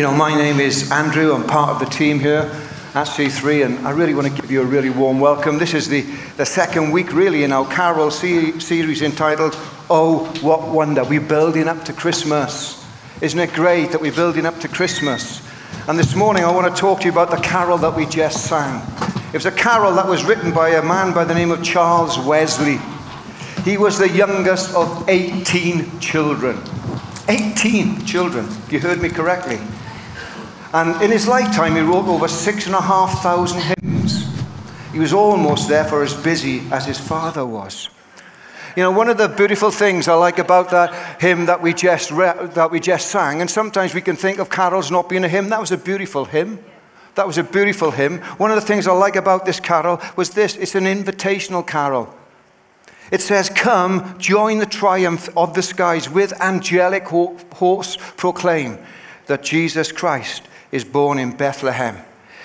You know, my name is Andrew. I'm part of the team here at C3, and I really want to give you a really warm welcome. This is the, the second week, really, in our carol series entitled, Oh, What Wonder. We're building up to Christmas. Isn't it great that we're building up to Christmas? And this morning, I want to talk to you about the carol that we just sang. It was a carol that was written by a man by the name of Charles Wesley. He was the youngest of 18 children. 18 children. You heard me correctly. And in his lifetime, he wrote over six and a half thousand hymns. He was almost therefore as busy as his father was. You know, one of the beautiful things I like about that hymn that we just, re- that we just sang, and sometimes we can think of carols not being a hymn, that was a beautiful hymn. That was a beautiful hymn. One of the things I like about this carol was this it's an invitational carol. It says, Come, join the triumph of the skies with angelic hosts proclaim that Jesus Christ is born in Bethlehem.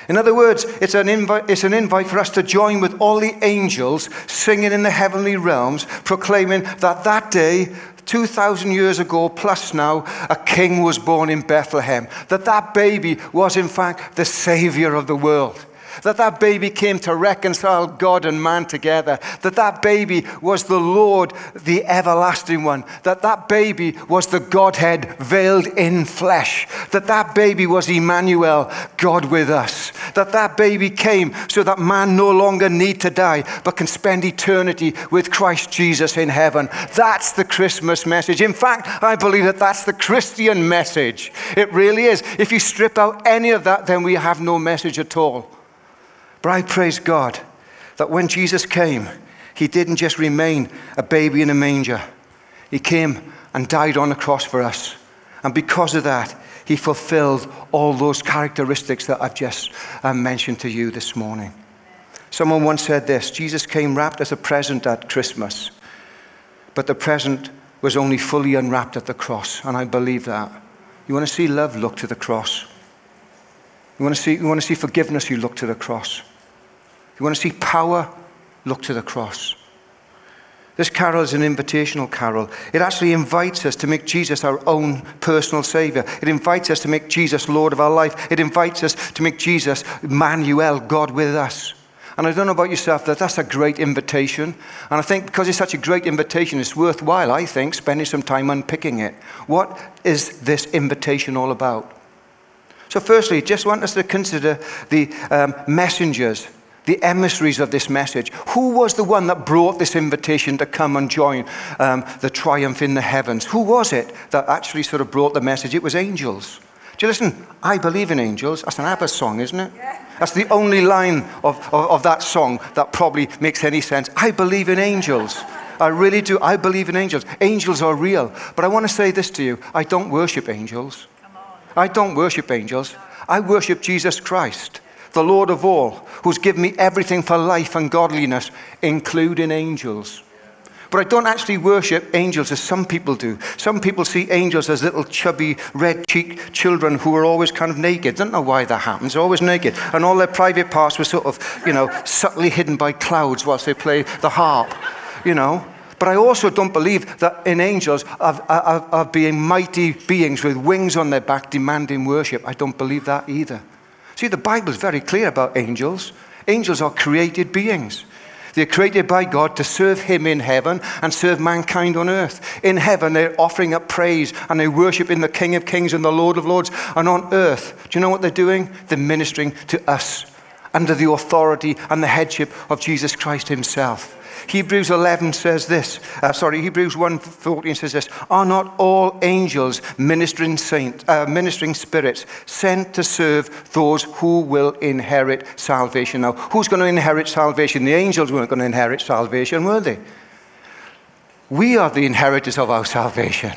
In other words, it's an, invite, it's an invite for us to join with all the angels singing in the heavenly realms, proclaiming that that day 2,000 years ago, plus now, a king was born in Bethlehem. That that baby was, in fact, the savior of the world that that baby came to reconcile God and man together, that that baby was the Lord, the everlasting one, that that baby was the Godhead veiled in flesh, that that baby was Emmanuel, God with us, that that baby came so that man no longer need to die, but can spend eternity with Christ Jesus in heaven. That's the Christmas message. In fact, I believe that that's the Christian message. It really is. If you strip out any of that, then we have no message at all. But I praise God that when Jesus came, he didn't just remain a baby in a manger. He came and died on the cross for us. And because of that, he fulfilled all those characteristics that I've just uh, mentioned to you this morning. Someone once said this Jesus came wrapped as a present at Christmas, but the present was only fully unwrapped at the cross. And I believe that. You want to see love? Look to the cross. You want to see, you want to see forgiveness? You look to the cross. If you want to see power, look to the cross. This carol is an invitational carol. It actually invites us to make Jesus our own personal Savior. It invites us to make Jesus Lord of our life. It invites us to make Jesus Emmanuel, God with us. And I don't know about yourself, that that's a great invitation. And I think because it's such a great invitation, it's worthwhile, I think, spending some time unpicking it. What is this invitation all about? So, firstly, just want us to consider the um, messengers the emissaries of this message. Who was the one that brought this invitation to come and join um, the triumph in the heavens? Who was it that actually sort of brought the message? It was angels. Do you listen? I believe in angels. That's an ABBA song, isn't it? Yeah. That's the only line of, of, of that song that probably makes any sense. I believe in angels. I really do. I believe in angels. Angels are real. But I want to say this to you I don't worship angels. I don't worship angels. I worship Jesus Christ the Lord of all, who's given me everything for life and godliness, including angels. But I don't actually worship angels as some people do. Some people see angels as little chubby, red cheeked children who are always kind of naked. Don't know why that happens. They're always naked. And all their private parts were sort of, you know, subtly hidden by clouds whilst they play the harp, you know. But I also don't believe that in angels of, of, of being mighty beings with wings on their back demanding worship. I don't believe that either. See, the Bible is very clear about angels. Angels are created beings. They're created by God to serve Him in heaven and serve mankind on earth. In heaven, they're offering up praise and they worship in the King of Kings and the Lord of Lords. And on earth, do you know what they're doing? They're ministering to us under the authority and the headship of Jesus Christ Himself. Hebrews 11 says this, uh, sorry, Hebrews 1.14 says this, are not all angels ministering, saint, uh, ministering spirits sent to serve those who will inherit salvation? Now, who's going to inherit salvation? The angels weren't going to inherit salvation, were they? We are the inheritors of our salvation.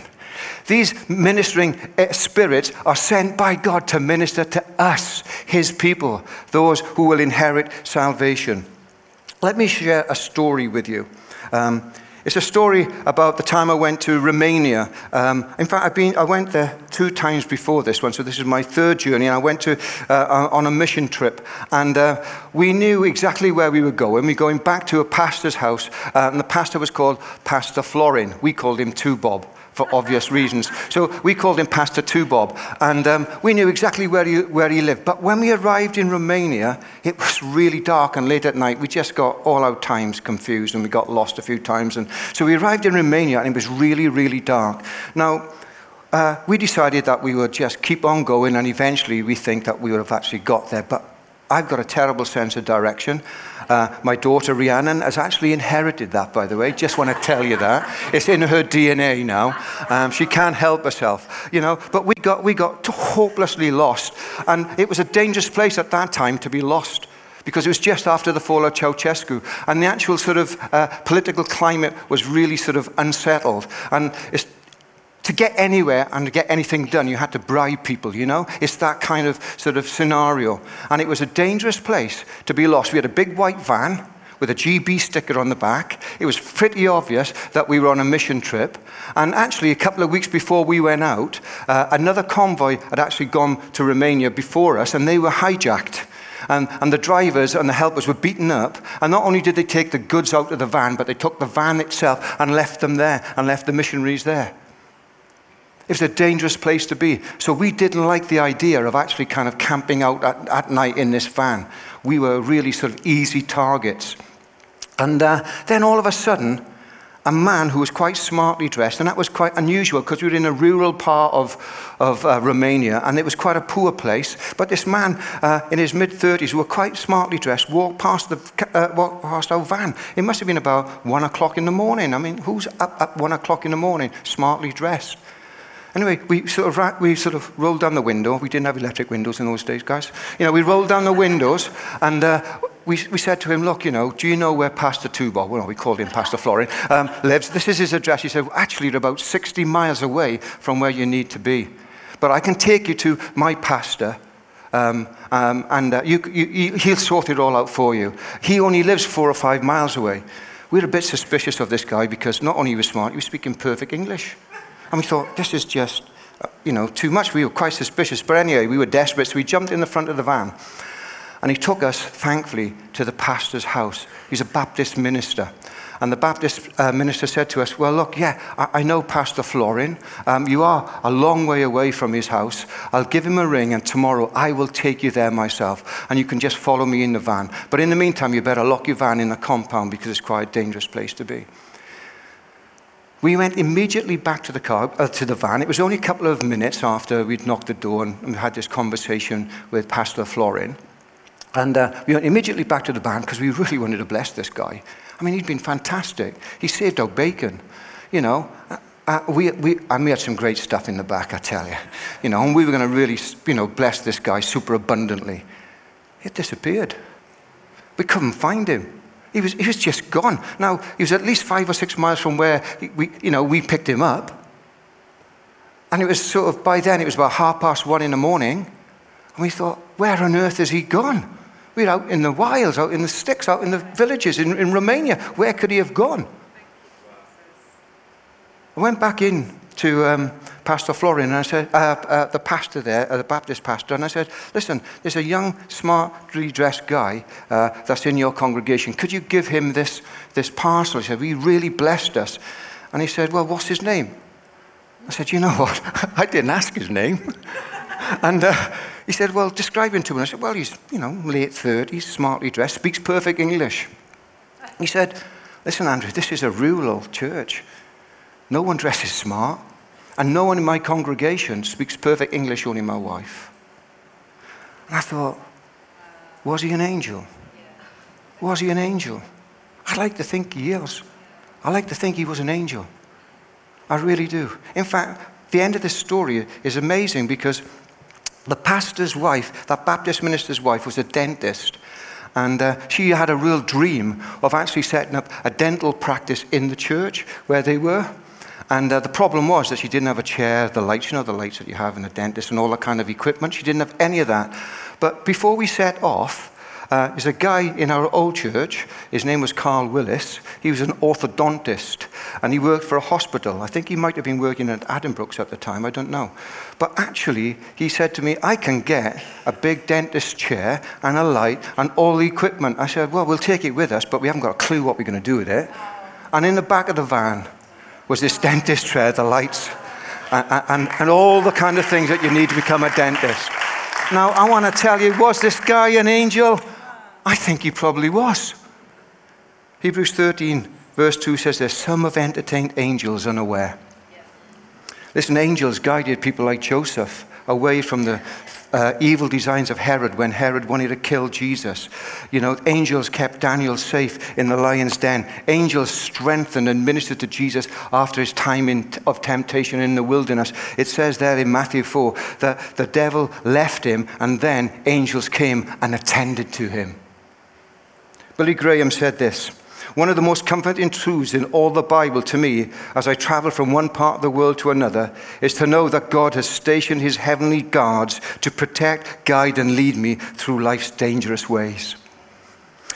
These ministering uh, spirits are sent by God to minister to us, His people, those who will inherit salvation. Let me share a story with you. Um, it's a story about the time I went to Romania. Um, in fact, I've been, I went there two times before this one, so this is my third journey. And I went to, uh, on a mission trip, and uh, we knew exactly where we were going. We were going back to a pastor's house, uh, and the pastor was called Pastor Florin. We called him Two Bob for obvious reasons. So we called him Pastor Two Bob, and um, we knew exactly where he, where he lived. But when we arrived in Romania, it was really dark and late at night. We just got all our times confused and we got lost a few times. And so we arrived in Romania and it was really, really dark. Now, uh, we decided that we would just keep on going and eventually we think that we would have actually got there. But I've got a terrible sense of direction. Uh, my daughter Rhiannon has actually inherited that, by the way. Just want to tell you that. It's in her DNA now. Um, she can't help herself, you know. But we got, we got hopelessly lost. And it was a dangerous place at that time to be lost because it was just after the fall of Ceausescu. And the actual sort of uh, political climate was really sort of unsettled. And it's to get anywhere and to get anything done, you had to bribe people, you know? It's that kind of sort of scenario. And it was a dangerous place to be lost. We had a big white van with a GB sticker on the back. It was pretty obvious that we were on a mission trip. And actually, a couple of weeks before we went out, uh, another convoy had actually gone to Romania before us, and they were hijacked. And, and, the drivers and the helpers were beaten up. And not only did they take the goods out of the van, but they took the van itself and left them there and left the missionaries there. It was a dangerous place to be. So we didn't like the idea of actually kind of camping out at, at night in this van. We were really sort of easy targets. And uh, then all of a sudden, a man who was quite smartly dressed, and that was quite unusual because we were in a rural part of, of uh, Romania and it was quite a poor place. But this man uh, in his mid 30s, who was quite smartly dressed, walked past, the, uh, walked past our van. It must have been about one o'clock in the morning. I mean, who's up at one o'clock in the morning, smartly dressed? Anyway, we sort of we sort of rolled down the window. We didn't have electric windows in those days, guys. You know, we rolled down the windows and uh, we, we said to him, "Look, you know, do you know where Pastor Two Bob, well, we called him Pastor Florin, um, lives? This is his address." He said, well, "Actually, you're about 60 miles away from where you need to be, but I can take you to my pastor." Um, um, and uh, you, you, he'll sort it all out for you. He only lives four or five miles away. We're a bit suspicious of this guy because not only was he smart, he was speaking perfect English. And we thought, this is just, uh, you know, too much. We were quite suspicious. But anyway, we were desperate, so we jumped in the front of the van. And he took us, thankfully, to the pastor's house. He's a Baptist minister. And the Baptist uh, minister said to us, Well, look, yeah, I, I know Pastor Florin. Um, you are a long way away from his house. I'll give him a ring, and tomorrow I will take you there myself. And you can just follow me in the van. But in the meantime, you better lock your van in the compound because it's quite a dangerous place to be. We went immediately back to the car, uh, to the van. It was only a couple of minutes after we'd knocked the door and, and had this conversation with Pastor Florin. And uh, we went immediately back to the van because we really wanted to bless this guy. I mean, he'd been fantastic. He saved our bacon, you know. Uh, uh we, we, and we had some great stuff in the back, I tell you. You know, and we were going to really, you know, bless this guy super abundantly. It disappeared. We couldn't find him. He was, he was just gone. Now, he was at least five or six miles from where we, you know, we picked him up. And it was sort of, by then, it was about half past one in the morning. And we thought, where on earth has he gone? We're out in the wilds, out in the sticks, out in the villages in, in Romania. Where could he have gone? I went back in to um, Pastor Florin, and I said, uh, uh, the pastor there, uh, the Baptist pastor, and I said, listen, there's a young, smartly dressed guy uh, that's in your congregation. Could you give him this, this parcel? He said, he really blessed us. And he said, well, what's his name? I said, you know what? I didn't ask his name. and uh, he said, well, describe him to me. I said, well, he's, you know, late 30s, smartly dressed, speaks perfect English. He said, listen, Andrew, this is a rural church. No one dresses smart. And no one in my congregation speaks perfect English, only my wife. And I thought, was he an angel? Was he an angel? I like to think he is. I like to think he was an angel. I really do. In fact, the end of this story is amazing because the pastor's wife, that Baptist minister's wife, was a dentist. And uh, she had a real dream of actually setting up a dental practice in the church where they were. And uh, the problem was that she didn't have a chair, the lights, you know, the lights that you have in a dentist, and all that kind of equipment. She didn't have any of that. But before we set off, uh, there's a guy in our old church. His name was Carl Willis. He was an orthodontist and he worked for a hospital. I think he might have been working at Addenbrooke's at the time, I don't know. But actually, he said to me, I can get a big dentist chair and a light and all the equipment. I said, Well, we'll take it with us, but we haven't got a clue what we're going to do with it. And in the back of the van, was this dentist chair, the lights, and, and, and all the kind of things that you need to become a dentist. Now, I want to tell you, was this guy an angel? I think he probably was. Hebrews 13, verse 2 says this Some have entertained angels unaware. Listen, angels guided people like Joseph away from the uh, evil designs of Herod when Herod wanted to kill Jesus. You know, angels kept Daniel safe in the lion's den. Angels strengthened and ministered to Jesus after his time in, of temptation in the wilderness. It says there in Matthew 4 that the devil left him and then angels came and attended to him. Billy Graham said this one of the most comforting truths in all the Bible to me as I travel from one part of the world to another is to know that God has stationed his heavenly guards to protect, guide, and lead me through life's dangerous ways.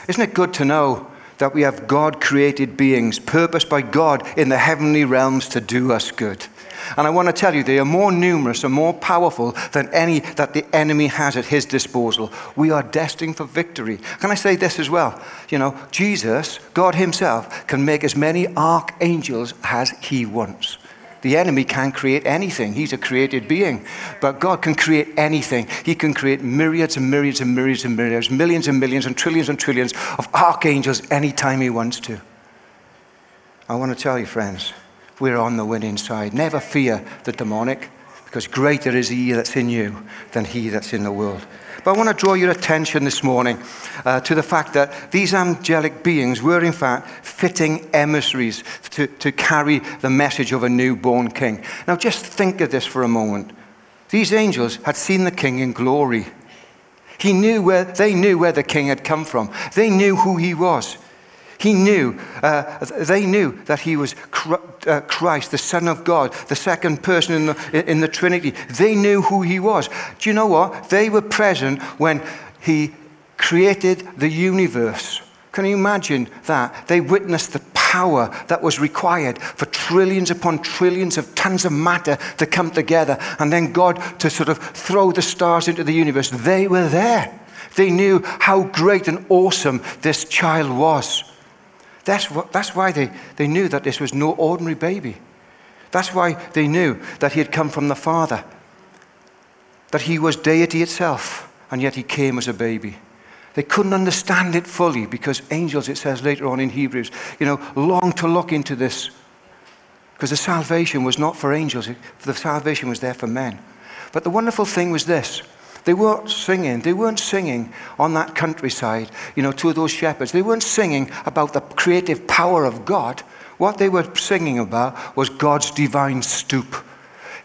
Isn't it good to know that we have God created beings, purposed by God in the heavenly realms to do us good? And I want to tell you, they are more numerous and more powerful than any that the enemy has at his disposal. We are destined for victory. Can I say this as well? You know, Jesus, God Himself, can make as many archangels as He wants. The enemy can't create anything. He's a created being. But God can create anything. He can create myriads and myriads and myriads and myriads, millions and millions and trillions and trillions of archangels anytime He wants to. I want to tell you, friends, we're on the winning side. Never fear the demonic, because greater is he that's in you than he that's in the world. But I want to draw your attention this morning uh, to the fact that these angelic beings were, in fact, fitting emissaries to, to carry the message of a newborn king. Now, just think of this for a moment. These angels had seen the king in glory. He knew where, they knew where the king had come from. They knew who he was. He knew, uh, they knew that he was uh, Christ, the Son of God, the second person in the, in the Trinity. They knew who he was. Do you know what? They were present when he created the universe. Can you imagine that? They witnessed the power that was required for trillions upon trillions of tons of matter to come together and then God to sort of throw the stars into the universe. They were there. They knew how great and awesome this child was. That's, what, that's why they, they knew that this was no ordinary baby. That's why they knew that he had come from the Father, that he was deity itself, and yet he came as a baby. They couldn't understand it fully because angels, it says later on in Hebrews, you know, long to look into this. Because the salvation was not for angels, the salvation was there for men. But the wonderful thing was this they weren't singing. They weren't singing on that countryside, you know, to those shepherds. They weren't singing about the creative power of God. What they were singing about was God's divine stoop,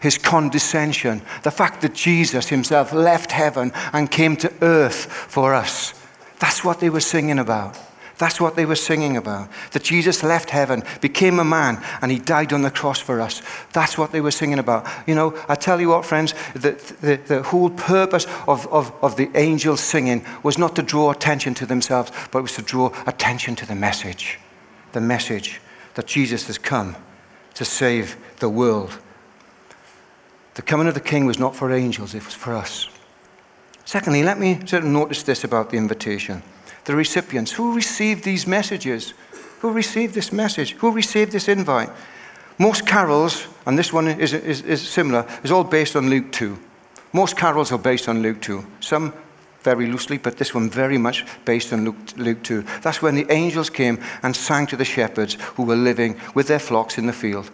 his condescension, the fact that Jesus himself left heaven and came to earth for us. That's what they were singing about. That's what they were singing about. That Jesus left heaven, became a man, and he died on the cross for us. That's what they were singing about. You know, I tell you what, friends, the, the, the whole purpose of, of, of the angels singing was not to draw attention to themselves, but it was to draw attention to the message. The message that Jesus has come to save the world. The coming of the king was not for angels, it was for us. Secondly, let me sort of notice this about the invitation the recipients. Who received these messages? Who received this message? Who received this invite? Most carols, and this one is, is, is similar, is all based on Luke 2. Most carols are based on Luke 2. Some very loosely, but this one very much based on Luke, Luke 2. That's when the angels came and sang to the shepherds who were living with their flocks in the field.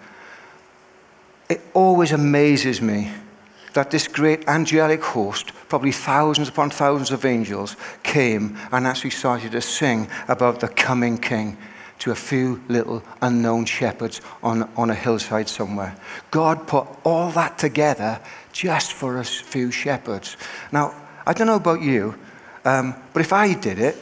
It always amazes me that this great angelic host, probably thousands upon thousands of angels, came and actually started to sing about the coming king to a few little unknown shepherds on, on a hillside somewhere. God put all that together just for a few shepherds. Now, I don't know about you, um, but if I did it,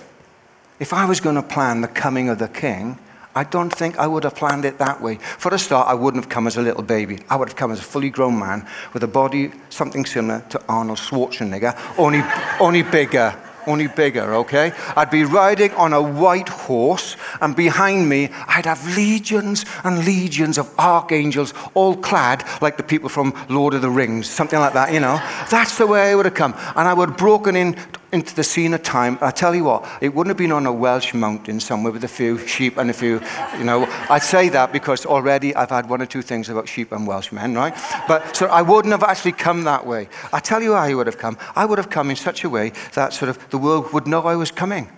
if I was going to plan the coming of the king, I don't think I would have planned it that way. For a start, I wouldn't have come as a little baby. I would have come as a fully grown man with a body something similar to Arnold Schwarzenegger, only, only bigger. Only bigger, okay? I'd be riding on a white horse, and behind me, I'd have legions and legions of archangels, all clad like the people from Lord of the Rings, something like that, you know? That's the way I would have come. And I would have broken in into the scene of time, I tell you what, it wouldn't have been on a Welsh mountain somewhere with a few sheep and a few, you know. I say that because already I've had one or two things about sheep and Welshmen, right? But so I wouldn't have actually come that way. I tell you how I would have come. I would have come in such a way that sort of the world would know I was coming.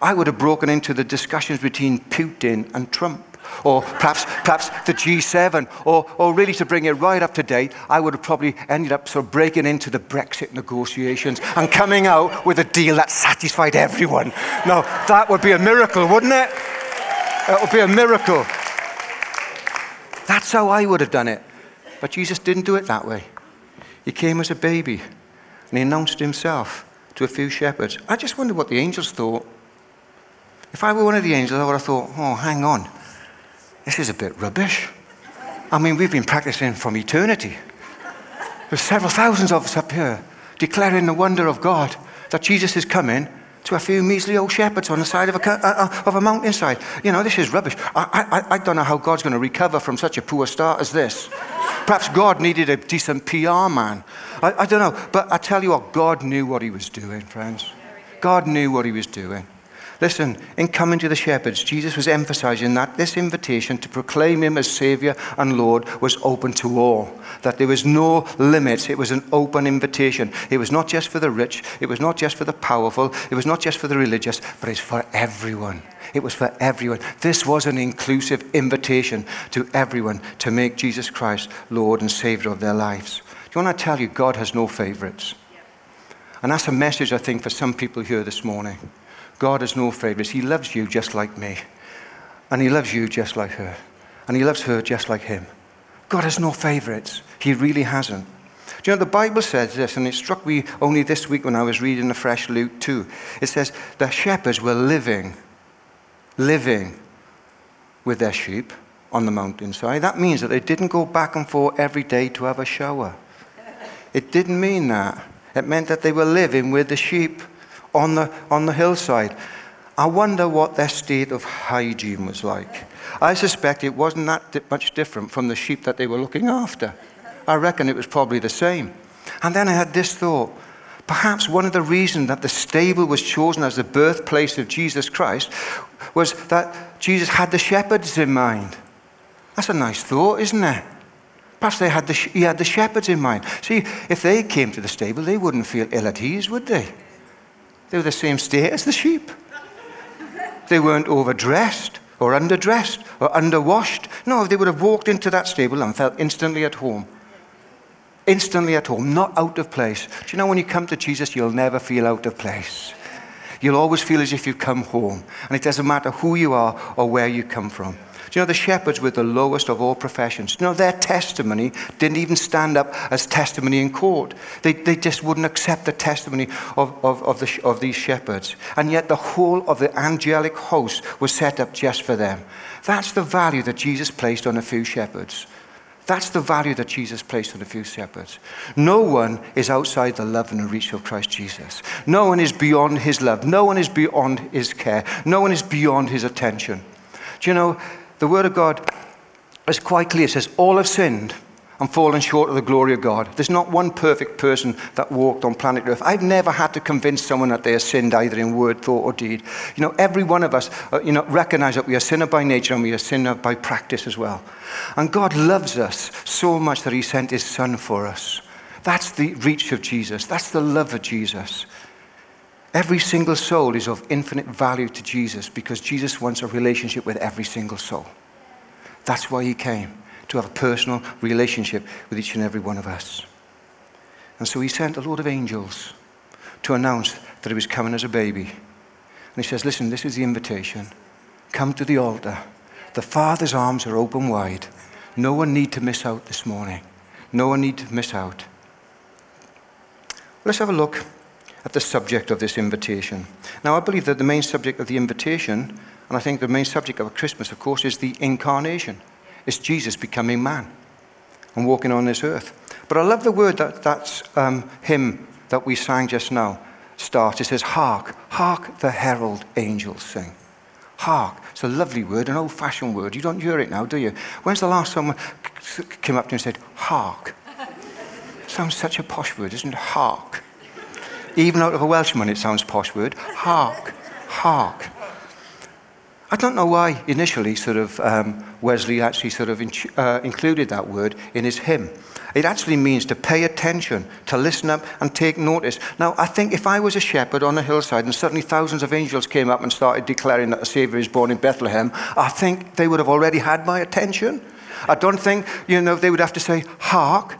I would have broken into the discussions between Putin and Trump or perhaps, perhaps the G7, or, or really to bring it right up to date, I would have probably ended up sort of breaking into the Brexit negotiations and coming out with a deal that satisfied everyone. Now, that would be a miracle, wouldn't it? It would be a miracle. That's how I would have done it. But Jesus didn't do it that way. He came as a baby and he announced himself to a few shepherds. I just wonder what the angels thought. If I were one of the angels, I would have thought, oh, hang on this is a bit rubbish. I mean, we've been practicing from eternity. There's several thousands of us up here declaring the wonder of God that Jesus is coming to a few measly old shepherds on the side of a, uh, uh, of a mountainside. You know, this is rubbish. I, I, I don't know how God's going to recover from such a poor start as this. Perhaps God needed a decent PR man. I, I don't know. But I tell you what, God knew what he was doing, friends. God knew what he was doing. Listen, in coming to the shepherds, Jesus was emphasizing that this invitation to proclaim him as Savior and Lord was open to all, that there was no limits. It was an open invitation. It was not just for the rich, it was not just for the powerful, it was not just for the religious, but it's for everyone. It was for everyone. This was an inclusive invitation to everyone to make Jesus Christ Lord and Savior of their lives. Do you want to tell you, God has no favorites? And that's a message, I think, for some people here this morning. God has no favorites. He loves you just like me. And He loves you just like her. And He loves her just like him. God has no favorites. He really hasn't. Do you know, the Bible says this, and it struck me only this week when I was reading the fresh Luke 2. It says, the shepherds were living, living with their sheep on the mountainside. That means that they didn't go back and forth every day to have a shower. It didn't mean that. It meant that they were living with the sheep on the, on the hillside. I wonder what their state of hygiene was like. I suspect it wasn't that much different from the sheep that they were looking after. I reckon it was probably the same. And then I had this thought. Perhaps one of the reasons that the stable was chosen as the birthplace of Jesus Christ was that Jesus had the shepherds in mind. That's a nice thought, isn't it? Perhaps they had the, he had the shepherds in mind. See, if they came to the stable, they wouldn't feel ill at ease, would they? They were the same state as the sheep. They weren't overdressed or underdressed or underwashed. No, they would have walked into that stable and felt instantly at home. Instantly at home, not out of place. Do you know when you come to Jesus, you'll never feel out of place? You'll always feel as if you've come home. And it doesn't matter who you are or where you come from. Do you know the shepherds were the lowest of all professions? Do you know their testimony didn't even stand up as testimony in court. They, they just wouldn't accept the testimony of, of, of, the, of these shepherds. And yet the whole of the angelic host was set up just for them. That's the value that Jesus placed on a few shepherds. That's the value that Jesus placed on a few shepherds. No one is outside the love and the reach of Christ Jesus. No one is beyond his love. No one is beyond his care. No one is beyond his attention. Do you know, the Word of God is quite clear. It says, All have sinned and fallen short of the glory of God. There's not one perfect person that walked on planet Earth. I've never had to convince someone that they have sinned either in word, thought, or deed. You know, every one of us, uh, you know, recognize that we are sinner by nature and we are sinner by practice as well. And God loves us so much that He sent His Son for us. That's the reach of Jesus. That's the love of Jesus. Every single soul is of infinite value to Jesus because Jesus wants a relationship with every single soul. That's why he came, to have a personal relationship with each and every one of us. And so he sent a load of angels to announce that he was coming as a baby. And he says, Listen, this is the invitation. Come to the altar. The Father's arms are open wide. No one need to miss out this morning. No one need to miss out. Let's have a look at the subject of this invitation. Now, I believe that the main subject of the invitation, and I think the main subject of Christmas, of course, is the incarnation. It's Jesus becoming man and walking on this earth. But I love the word that that's um, hymn that we sang just now starts. It says, Hark, hark the herald angels sing. Hark. It's a lovely word, an old fashioned word. You don't hear it now, do you? When's the last time someone came up to you and said, Hark? Sounds such a posh word, isn't it? Hark. Even out of a Welshman, it sounds posh word. Hark, hark. I don't know why initially sort of um, Wesley actually sort of in, uh, included that word in his hymn. It actually means to pay attention, to listen up and take notice. Now, I think if I was a shepherd on a hillside and suddenly thousands of angels came up and started declaring that a Savior is born in Bethlehem, I think they would have already had my attention. I don't think, you know, they would have to say, hark,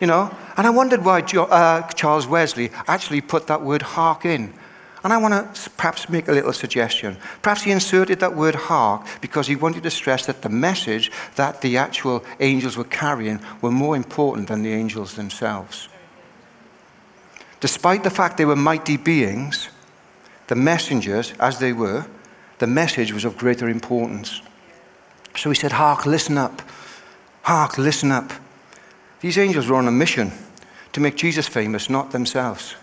you know. And I wondered why uh, Charles Wesley actually put that word hark in. And I want to perhaps make a little suggestion. Perhaps he inserted that word hark because he wanted to stress that the message that the actual angels were carrying were more important than the angels themselves. Despite the fact they were mighty beings, the messengers, as they were, the message was of greater importance. So he said, Hark, listen up. Hark, listen up. These angels were on a mission to make Jesus famous, not themselves.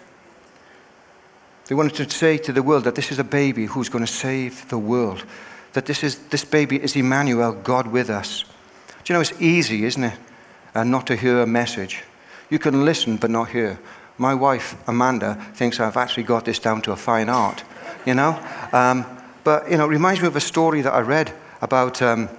They wanted to say to the world that this is a baby who's going to save the world. That this, is, this baby is Emmanuel, God with us. Do you know, it's easy, isn't it, uh, not to hear a message? You can listen but not hear. My wife, Amanda, thinks I've actually got this down to a fine art, you know? Um, but, you know, it reminds me of a story that I read about um,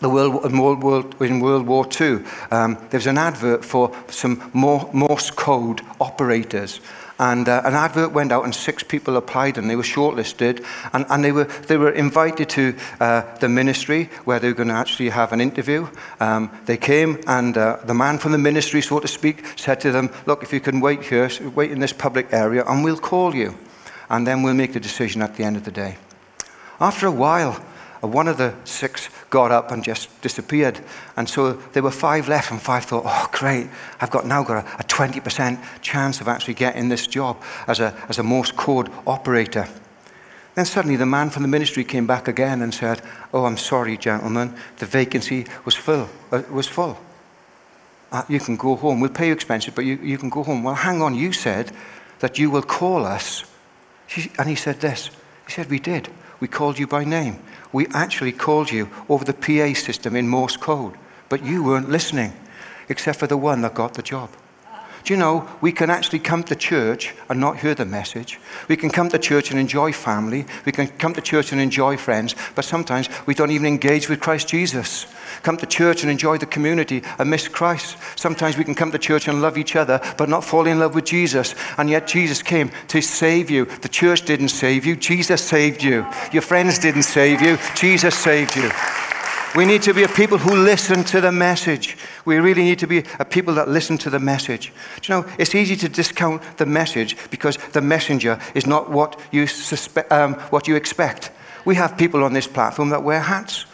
the World, in, World, in World War II. Um, there was an advert for some Morse code operators. And uh, an advert went out, and six people applied, and they were shortlisted. And, and they, were, they were invited to uh, the ministry where they were going to actually have an interview. Um, they came, and uh, the man from the ministry, so to speak, said to them, Look, if you can wait here, wait in this public area, and we'll call you. And then we'll make the decision at the end of the day. After a while, one of the six got up and just disappeared. And so there were five left, and five thought, oh, great, I've got now got a, a 20% chance of actually getting this job as a, as a Morse code operator. Then suddenly the man from the ministry came back again and said, oh, I'm sorry, gentlemen, the vacancy was full. Uh, was full. Uh, you can go home. We'll pay you expenses, but you, you can go home. Well, hang on, you said that you will call us. And he said this. He said, we did. We called you by name. We actually called you over the PA system in Morse code, but you weren't listening, except for the one that got the job. Do you know, we can actually come to church and not hear the message. We can come to church and enjoy family. We can come to church and enjoy friends, but sometimes we don't even engage with Christ Jesus. Come to church and enjoy the community and miss Christ. Sometimes we can come to church and love each other, but not fall in love with Jesus. And yet Jesus came to save you. The church didn't save you, Jesus saved you. Your friends didn't save you, Jesus saved you. We need to be a people who listen to the message. We really need to be a people that listen to the message. Do you know, it's easy to discount the message because the messenger is not what you, suspe- um, what you expect. We have people on this platform that wear hats.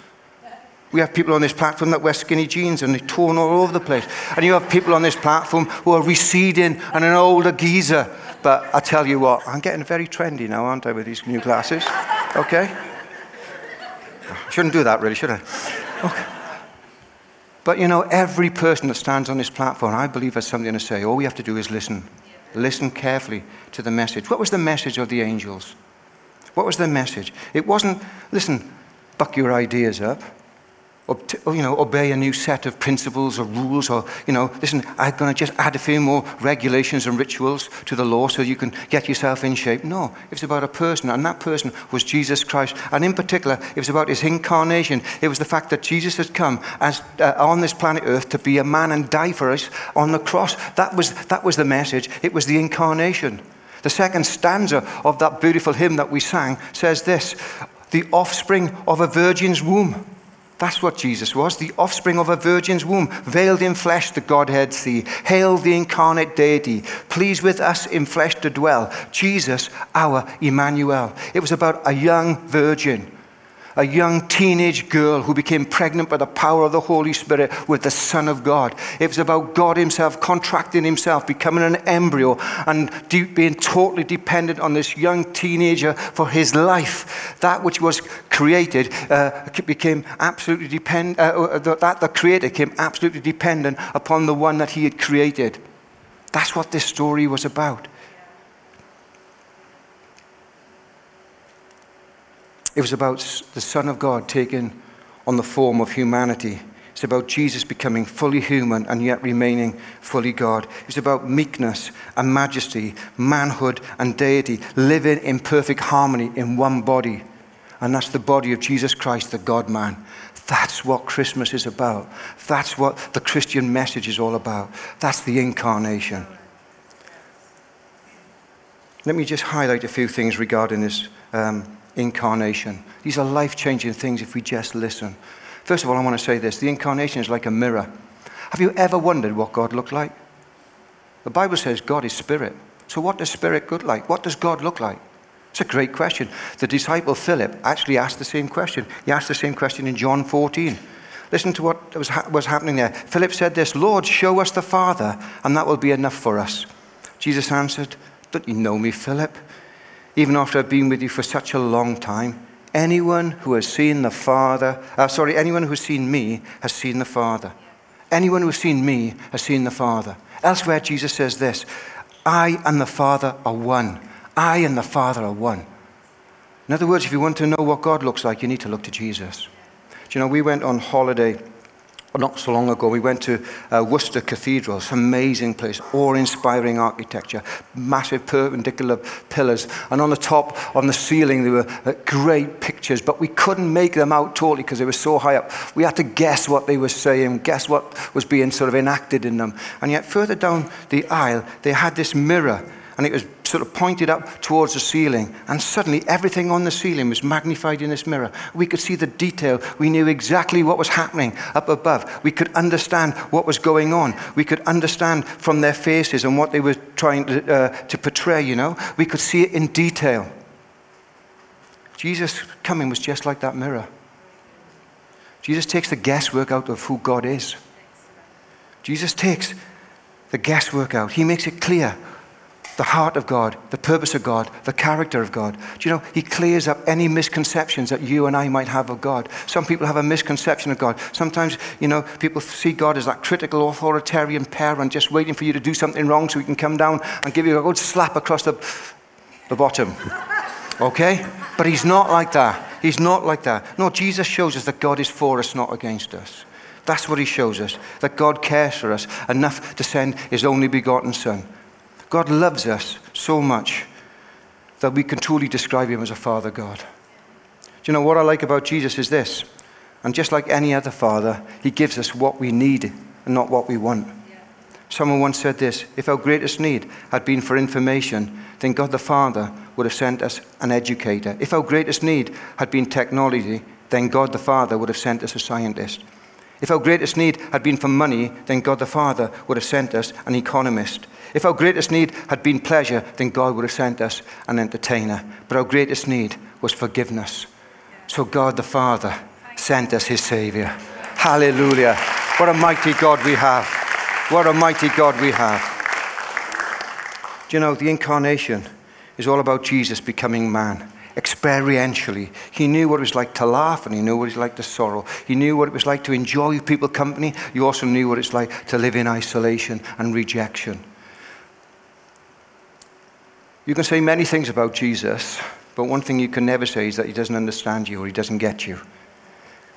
We have people on this platform that wear skinny jeans and they're torn all over the place. And you have people on this platform who are receding and an older geezer. But I tell you what, I'm getting very trendy now, aren't I, with these new glasses? Okay? I shouldn't do that, really, should I? Okay. But you know, every person that stands on this platform, I believe, has something to say. All we have to do is listen. Listen carefully to the message. What was the message of the angels? What was the message? It wasn't, listen, buck your ideas up you know, obey a new set of principles or rules, or, you know, listen, I'm going to just add a few more regulations and rituals to the law so you can get yourself in shape. No, it was about a person, and that person was Jesus Christ. And in particular, it was about his incarnation. It was the fact that Jesus had come as, uh, on this planet Earth to be a man and die for us on the cross. That was, that was the message. It was the incarnation. The second stanza of that beautiful hymn that we sang says this the offspring of a virgin's womb. That's what Jesus was, the offspring of a virgin's womb, veiled in flesh the Godhead see. Hail the incarnate deity, pleased with us in flesh to dwell. Jesus, our Emmanuel. It was about a young virgin a young teenage girl who became pregnant by the power of the Holy Spirit with the Son of God. It was about God Himself contracting Himself, becoming an embryo, and being totally dependent on this young teenager for his life. That which was created uh, became absolutely dependent, uh, uh that the Creator became absolutely dependent upon the one that He had created. That's what this story was about. It was about the Son of God taking on the form of humanity It's about Jesus becoming fully human and yet remaining fully God. It's about meekness and majesty, manhood and deity, living in perfect harmony in one body. And that's the body of Jesus Christ, the God man. That's what Christmas is about. That's what the Christian message is all about. That's the incarnation. Let me just highlight a few things regarding this um, incarnation. These are life changing things if we just listen. First of all, I want to say this the incarnation is like a mirror. Have you ever wondered what God looked like? The Bible says God is spirit. So, what does spirit look like? What does God look like? It's a great question. The disciple Philip actually asked the same question. He asked the same question in John 14. Listen to what was, ha- was happening there. Philip said this Lord, show us the Father, and that will be enough for us. Jesus answered, Don't you know me, Philip? Even after I've been with you for such a long time, anyone who has seen the Father, uh, sorry, anyone who has seen me has seen the Father. Anyone who has seen me has seen the Father. Elsewhere, Jesus says this I and the Father are one. I and the Father are one. In other words, if you want to know what God looks like, you need to look to Jesus. Do you know, we went on holiday not so long ago, we went to uh, Worcester Cathedral. It's an amazing place, awe-inspiring architecture, massive perpendicular pillars, and on the top, on the ceiling, there were uh, great pictures, but we couldn't make them out totally because they were so high up. We had to guess what they were saying, guess what was being sort of enacted in them. And yet, further down the aisle, they had this mirror and it was sort of pointed up towards the ceiling. And suddenly, everything on the ceiling was magnified in this mirror. We could see the detail. We knew exactly what was happening up above. We could understand what was going on. We could understand from their faces and what they were trying to, uh, to portray, you know. We could see it in detail. Jesus coming was just like that mirror. Jesus takes the guesswork out of who God is. Jesus takes the guesswork out. He makes it clear the heart of God, the purpose of God, the character of God. Do you know, He clears up any misconceptions that you and I might have of God. Some people have a misconception of God. Sometimes, you know, people see God as that critical, authoritarian parent just waiting for you to do something wrong so He can come down and give you a good slap across the, the bottom. Okay? But He's not like that. He's not like that. No, Jesus shows us that God is for us, not against us. That's what He shows us, that God cares for us enough to send His only begotten Son. God loves us so much that we can truly describe him as a father God. Do you know what I like about Jesus is this? And just like any other father, he gives us what we need and not what we want. Someone once said this if our greatest need had been for information, then God the Father would have sent us an educator. If our greatest need had been technology, then God the Father would have sent us a scientist. If our greatest need had been for money, then God the Father would have sent us an economist. If our greatest need had been pleasure, then God would have sent us an entertainer. But our greatest need was forgiveness. So God the Father sent us his Savior. Hallelujah. What a mighty God we have. What a mighty God we have. Do you know, the incarnation is all about Jesus becoming man experientially. He knew what it was like to laugh and he knew what it was like to sorrow. He knew what it was like to enjoy people company. He also knew what it's like to live in isolation and rejection. You can say many things about Jesus, but one thing you can never say is that he doesn't understand you or he doesn't get you.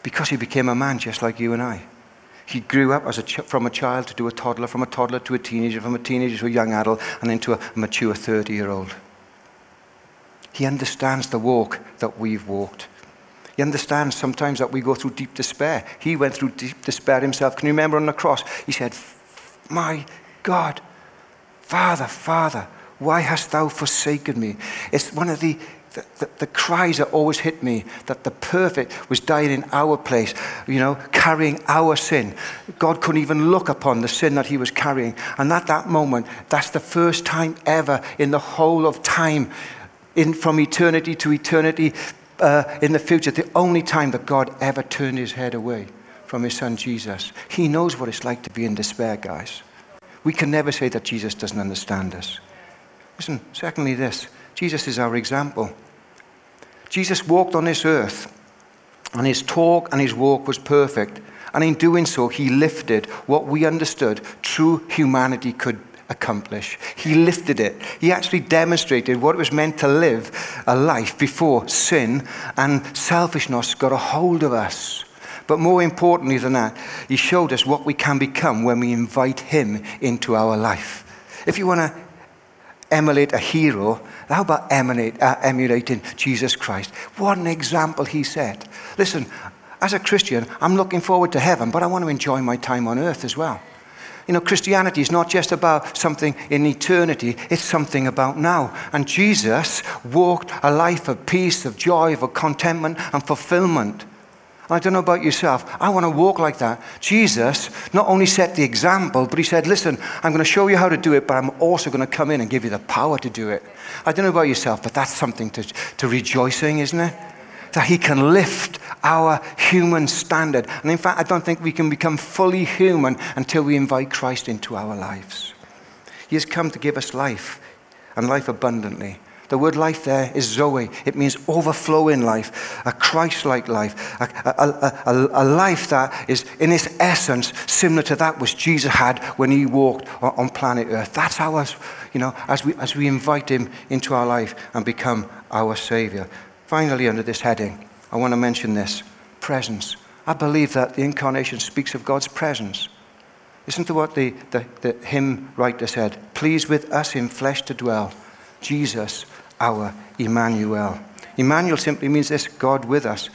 Because he became a man just like you and I. He grew up as a ch- from a child to a toddler, from a toddler to a teenager, from a teenager to a young adult, and into a mature 30 year old. He understands the walk that we've walked. He understands sometimes that we go through deep despair. He went through deep despair himself. Can you remember on the cross? He said, My God, Father, Father, why hast thou forsaken me? It's one of the, the, the, the, cries that always hit me that the perfect was dying in our place, you know, carrying our sin. God couldn't even look upon the sin that he was carrying. And at that moment, that's the first time ever in the whole of time, in, from eternity to eternity uh, in the future, the only time that God ever turned his head away from his son Jesus. He knows what it's like to be in despair, guys. We can never say that Jesus doesn't understand us. Listen, secondly, this Jesus is our example. Jesus walked on this earth, and his talk and his walk was perfect. And in doing so, he lifted what we understood true humanity could accomplish. He lifted it. He actually demonstrated what it was meant to live a life before sin and selfishness got a hold of us. But more importantly than that, he showed us what we can become when we invite him into our life. If you want to emulate a hero, how about emulate, uh, emulating Jesus Christ? What an example he set. Listen, as a Christian, I'm looking forward to heaven, but I want to enjoy my time on earth as well. You know, Christianity is not just about something in eternity, it's something about now. And Jesus walked a life of peace, of joy, of contentment, and fulfillment. I don't know about yourself. I want to walk like that. Jesus not only set the example, but he said, Listen, I'm going to show you how to do it, but I'm also going to come in and give you the power to do it. I don't know about yourself, but that's something to, to rejoicing, isn't it? That he can lift our human standard. And in fact, I don't think we can become fully human until we invite Christ into our lives. He has come to give us life and life abundantly. The word life there is Zoe. It means overflowing life, a Christ like life, a, a, a, a, life that is, in its essence, similar to that which Jesus had when he walked on, planet Earth. That's ours, you know, as we, as we invite him into our life and become our Savior. Finally, under this heading, I want to mention this presence. I believe that the incarnation speaks of God's presence. Listen to what the, the, the hymn writer said Please with us in flesh to dwell, Jesus our Emmanuel. Emmanuel simply means this God with us.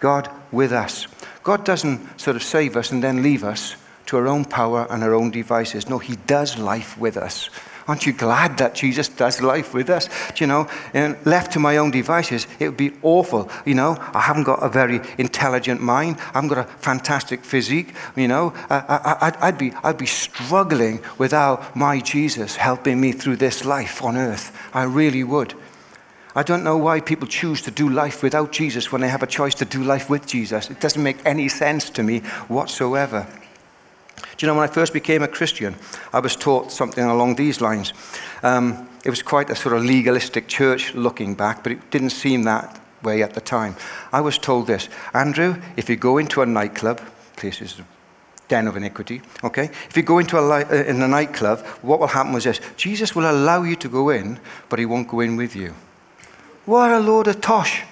God with us. God doesn't sort of save us and then leave us to our own power and our own devices. No, He does life with us. Aren't you glad that Jesus does life with us? Do you know, and left to my own devices, it would be awful. You know, I haven't got a very intelligent mind. I haven't got a fantastic physique. You know, I, would be, I'd be struggling without my Jesus helping me through this life on earth. I really would. I don't know why people choose to do life without Jesus when they have a choice to do life with Jesus. It doesn't make any sense to me whatsoever. Do you know, when I first became a Christian, I was taught something along these lines. Um, it was quite a sort of legalistic church looking back, but it didn't seem that way at the time. I was told this Andrew, if you go into a nightclub, places den of iniquity. Okay? If you go into a, uh, in a nightclub, what will happen is this Jesus will allow you to go in, but he won't go in with you. What a load of tosh.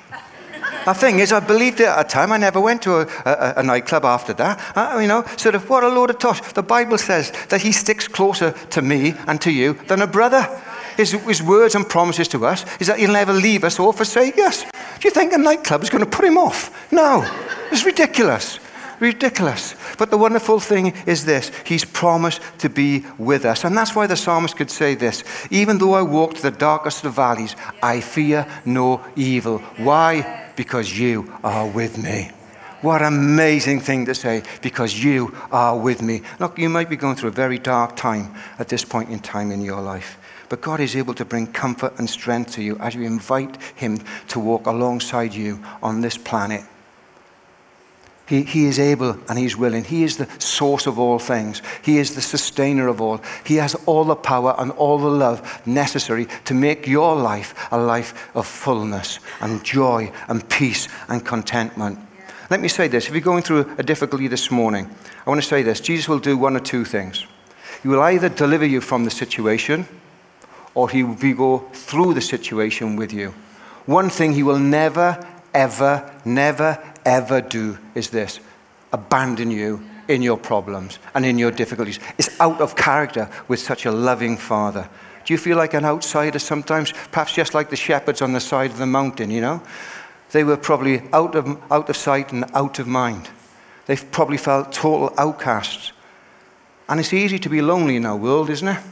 The thing is, I believed it at a time. I never went to a, a, a nightclub after that. Uh, you know, sort of, what a load of tosh. The Bible says that he sticks closer to me and to you than a brother. His, his words and promises to us is that he'll never leave us or forsake us. Do you think a nightclub is going to put him off? No. It's ridiculous. Ridiculous. But the wonderful thing is this He's promised to be with us. And that's why the psalmist could say this Even though I walk the darkest of valleys, I fear no evil. Why? Because you are with me. What an amazing thing to say, because you are with me. Look, you might be going through a very dark time at this point in time in your life. But God is able to bring comfort and strength to you as you invite Him to walk alongside you on this planet he, he is able and He's willing. He is the source of all things. He is the sustainer of all. He has all the power and all the love necessary to make your life a life of fullness and joy and peace and contentment. Let me say this if you're going through a difficulty this morning, I want to say this Jesus will do one or two things. He will either deliver you from the situation or He will go through the situation with you. One thing He will never, ever, never, ever do is this abandon you in your problems and in your difficulties. It's out of character with such a loving Father. Do you feel like an outsider sometimes? Perhaps just like the shepherds on the side of the mountain, you know? They were probably out of, out of sight and out of mind. They probably felt total outcasts. And it's easy to be lonely in our world, isn't it?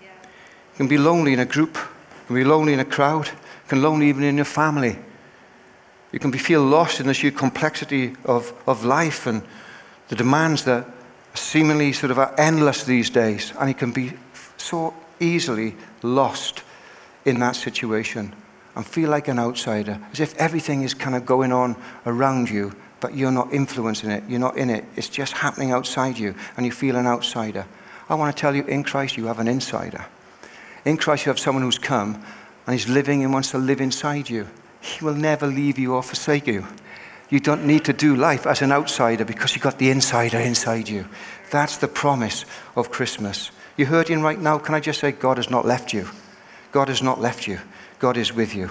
You can be lonely in a group, you can be lonely in a crowd, you can be lonely even in your family. You can feel lost in the sheer complexity of, of life and the demands that seemingly sort of are endless these days. And you can be so easily lost in that situation and feel like an outsider, as if everything is kind of going on around you, but you're not influencing it, you're not in it. It's just happening outside you, and you feel an outsider. I want to tell you, in Christ, you have an insider. In Christ, you have someone who's come and he's living and wants to live inside you. He will never leave you or forsake you. You don't need to do life as an outsider because you've got the insider inside you. That's the promise of Christmas. You heard him right now. Can I just say, God has not left you? God has not left you. God is with you.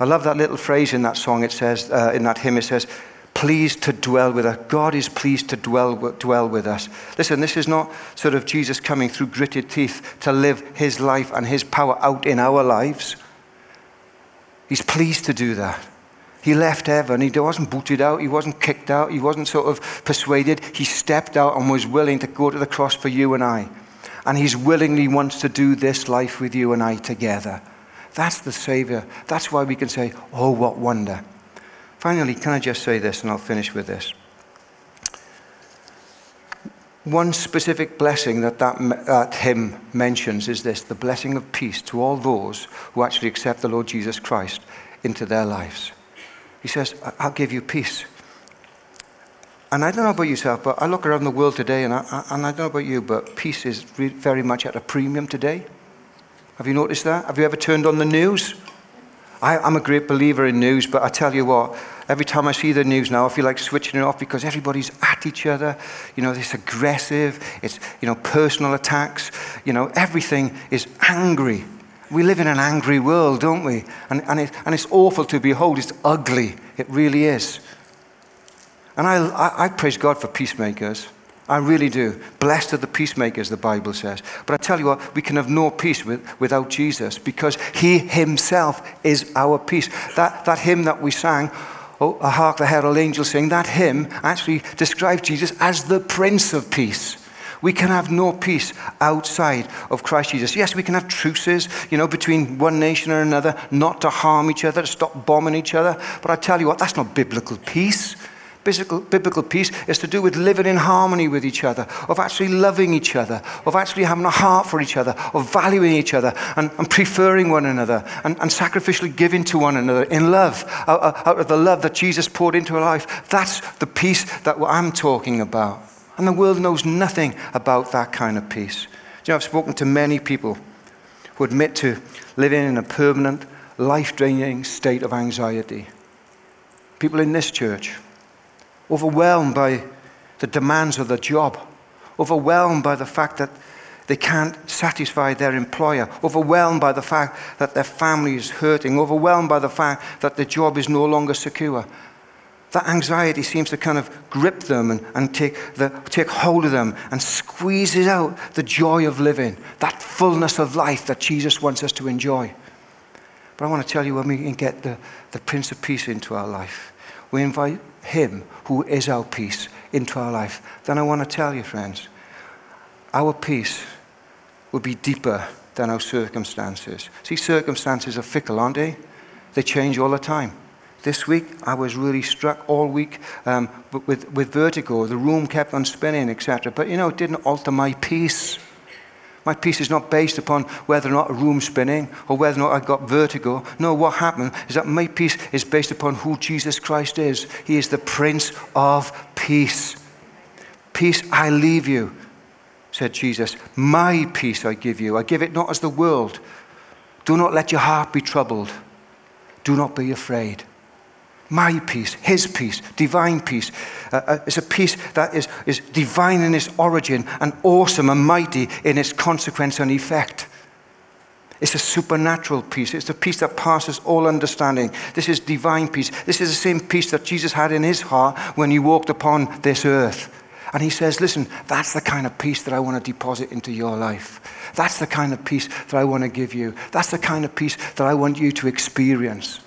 I love that little phrase in that song. It says, uh, in that hymn, it says, pleased to dwell with us. God is pleased to dwell, dwell with us. Listen, this is not sort of Jesus coming through gritted teeth to live his life and his power out in our lives. He's pleased to do that. He left heaven. He wasn't booted out. He wasn't kicked out. He wasn't sort of persuaded. He stepped out and was willing to go to the cross for you and I. And He's willingly wants to do this life with you and I together. That's the Savior. That's why we can say, Oh, what wonder. Finally, can I just say this and I'll finish with this? One specific blessing that that, that hymn mentions is this the blessing of peace to all those who actually accept the Lord Jesus Christ into their lives. He says, I'll give you peace. And I don't know about yourself, but I look around the world today, and I, and I don't know about you, but peace is very much at a premium today. Have you noticed that? Have you ever turned on the news? I, am a great believer in news, but I tell you what, every time I see the news now, I feel like switching it off because everybody's at each other. You know, it's aggressive, it's, you know, personal attacks. You know, everything is angry. We live in an angry world, don't we? And, and, it, and it's awful to behold. It's ugly. It really is. And I, I, I praise God for peacemakers. I really do. Blessed are the peacemakers, the Bible says. But I tell you what, we can have no peace with, without Jesus because He Himself is our peace. That, that hymn that we sang, oh, a Hark the Herald Angels Sing, that hymn actually describes Jesus as the Prince of Peace. We can have no peace outside of Christ Jesus. Yes, we can have truces, you know, between one nation and another, not to harm each other, to stop bombing each other. But I tell you what, that's not biblical peace. Biblical, biblical peace is to do with living in harmony with each other, of actually loving each other, of actually having a heart for each other, of valuing each other and, and preferring one another and, and sacrificially giving to one another in love, out, out of the love that Jesus poured into our life. That's the peace that I'm talking about. And the world knows nothing about that kind of peace. You know, I've spoken to many people who admit to living in a permanent, life draining state of anxiety. People in this church, overwhelmed by the demands of the job, overwhelmed by the fact that they can't satisfy their employer, overwhelmed by the fact that their family is hurting, overwhelmed by the fact that the job is no longer secure that anxiety seems to kind of grip them and, and take, the, take hold of them and squeezes out the joy of living, that fullness of life that Jesus wants us to enjoy. But I want to tell you when we can get the, the Prince of Peace into our life, we invite Him, who is our peace, into our life. Then I want to tell you, friends, our peace will be deeper than our circumstances. See, circumstances are fickle, aren't they? They change all the time. This week, I was really struck all week um, with, with vertigo. The room kept on spinning, etc. But you know, it didn't alter my peace. My peace is not based upon whether or not a room's spinning or whether or not I've got vertigo. No, what happened is that my peace is based upon who Jesus Christ is. He is the Prince of Peace. Peace I leave you, said Jesus. My peace I give you. I give it not as the world. Do not let your heart be troubled. Do not be afraid. My peace, His peace, divine peace. Uh, uh, it's a peace that is, is divine in its origin and awesome and mighty in its consequence and effect. It's a supernatural peace. It's a peace that passes all understanding. This is divine peace. This is the same peace that Jesus had in his heart when he walked upon this earth. And he says, Listen, that's the kind of peace that I want to deposit into your life. That's the kind of peace that I want to give you. That's the kind of peace that I want you to experience.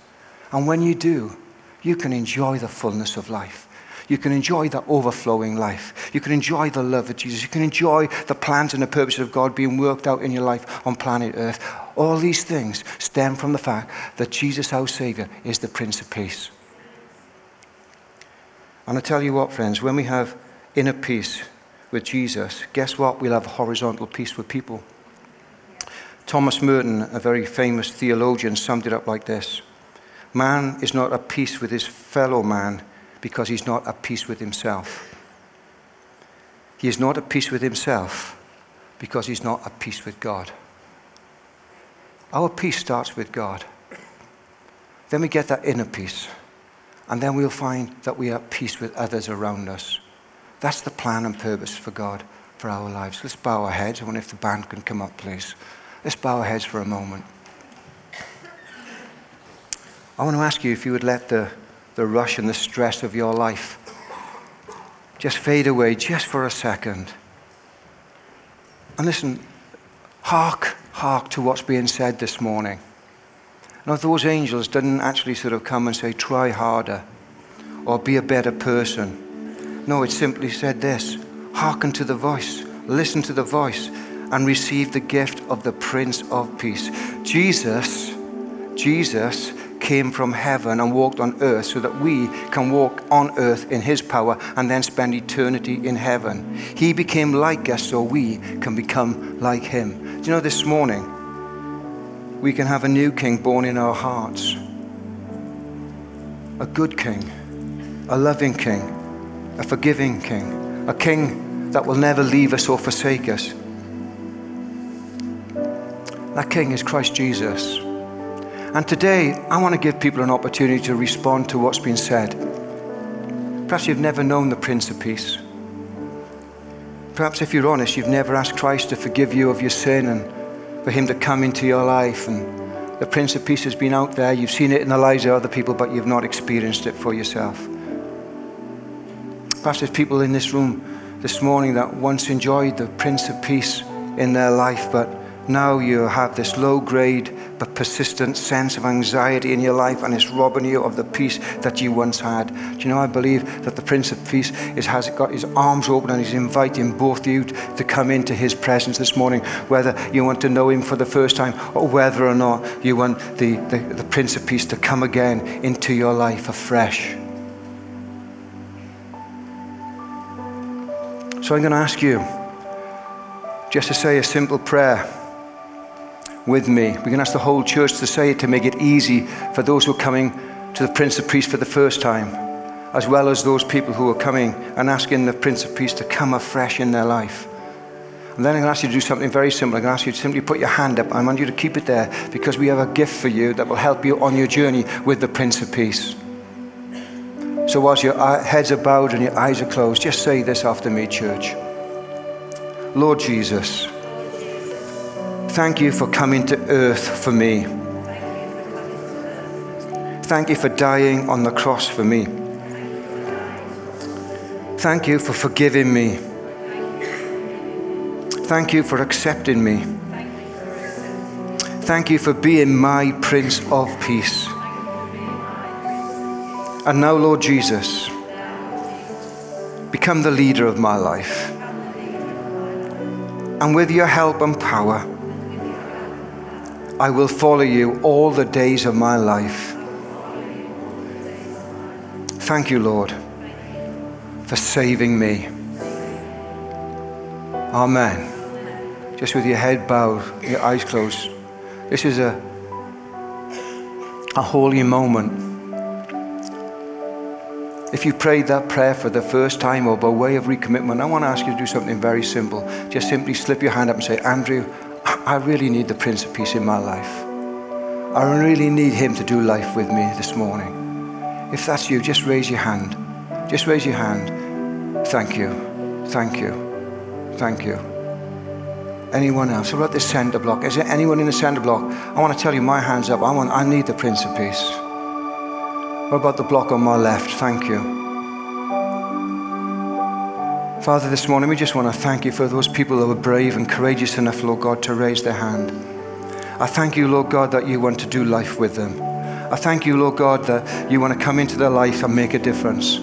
And when you do, you can enjoy the fullness of life. You can enjoy the overflowing life. You can enjoy the love of Jesus. You can enjoy the plans and the purposes of God being worked out in your life on planet Earth. All these things stem from the fact that Jesus, our Savior, is the Prince of Peace. And I tell you what, friends, when we have inner peace with Jesus, guess what? We'll have horizontal peace with people. Thomas Merton, a very famous theologian, summed it up like this Man is not at peace with his fellow man because he's not at peace with himself. He is not at peace with himself because he's not at peace with God. Our peace starts with God. Then we get that inner peace. And then we'll find that we are at peace with others around us. That's the plan and purpose for God for our lives. Let's bow our heads. I wonder if the band can come up, please. Let's bow our heads for a moment. I want to ask you if you would let the, the rush and the stress of your life. Just fade away just for a second. And listen, hark, hark to what's being said this morning. Now, those angels didn't actually sort of come and say, try harder or be a better person. No, it simply said this hearken to the voice, listen to the voice, and receive the gift of the Prince of Peace. Jesus, Jesus came from heaven and walked on earth so that we can walk on earth in his power and then spend eternity in heaven. He became like us so we can become like him. Do you know this morning we can have a new king born in our hearts? A good king, a loving king, a forgiving king, a king that will never leave us or forsake us. That king is Christ Jesus. And today, I want to give people an opportunity to respond to what's been said. Perhaps you've never known the Prince of Peace. Perhaps, if you're honest, you've never asked Christ to forgive you of your sin and for Him to come into your life. And the Prince of Peace has been out there. You've seen it in the lives of other people, but you've not experienced it for yourself. Perhaps there's people in this room this morning that once enjoyed the Prince of Peace in their life, but now you have this low grade but persistent sense of anxiety in your life and it's robbing you of the peace that you once had. Do you know, I believe that the Prince of Peace is, has got his arms open and he's inviting both of you to come into his presence this morning, whether you want to know him for the first time or whether or not you want the, the, the Prince of Peace to come again into your life afresh. So I'm going to ask you just to say a simple prayer with me. Going to ask the whole church to say it to make it easy for those who are coming to the Prince of Peace for the first time, as well as those people who are coming and asking the Prince of Peace to come afresh in their life. And then I'm going to ask you to do something very simple. I'm going to ask you to simply put your hand up. I want you to keep it there because we have a gift for you that will help you on your journey with the Prince of Peace. So, whilst your uh, heads are bowed and your eyes are closed, just say this after me, church. Lord Jesus, Thank you for coming to earth for me. Thank you for dying on the cross for me. Thank you for forgiving me. Thank you for accepting me. Thank you for being my Prince of Peace. And now, Lord Jesus, become the leader of my life. And with your help and power, I will follow you all the days of my life. Thank you, Lord, for saving me. Amen. Just with your head bowed, your eyes closed. This is a, a holy moment. If you prayed that prayer for the first time or by way of recommitment, I want to ask you to do something very simple. Just simply slip your hand up and say, Andrew, I really need the Prince of Peace in my life. I really need Him to do life with me this morning. If that's you, just raise your hand. Just raise your hand. Thank you. Thank you. Thank you. Anyone else? What about this center block? Is there anyone in the center block? I want to tell you, my hand's up. I want. I need the Prince of Peace. What about the block on my left? Thank you. Father, this morning we just want to thank you for those people who were brave and courageous enough, Lord God, to raise their hand. I thank you, Lord God, that you want to do life with them. I thank you, Lord God, that you want to come into their life and make a difference.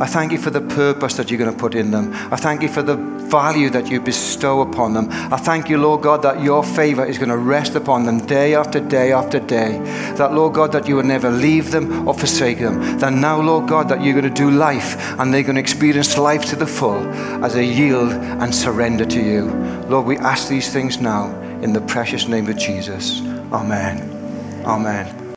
I thank you for the purpose that you're going to put in them. I thank you for the value that you bestow upon them. I thank you, Lord God, that your favor is going to rest upon them day after day after day. That, Lord God, that you will never leave them or forsake them. That now, Lord God, that you're going to do life and they're going to experience life to the full as they yield and surrender to you. Lord, we ask these things now in the precious name of Jesus. Amen. Amen.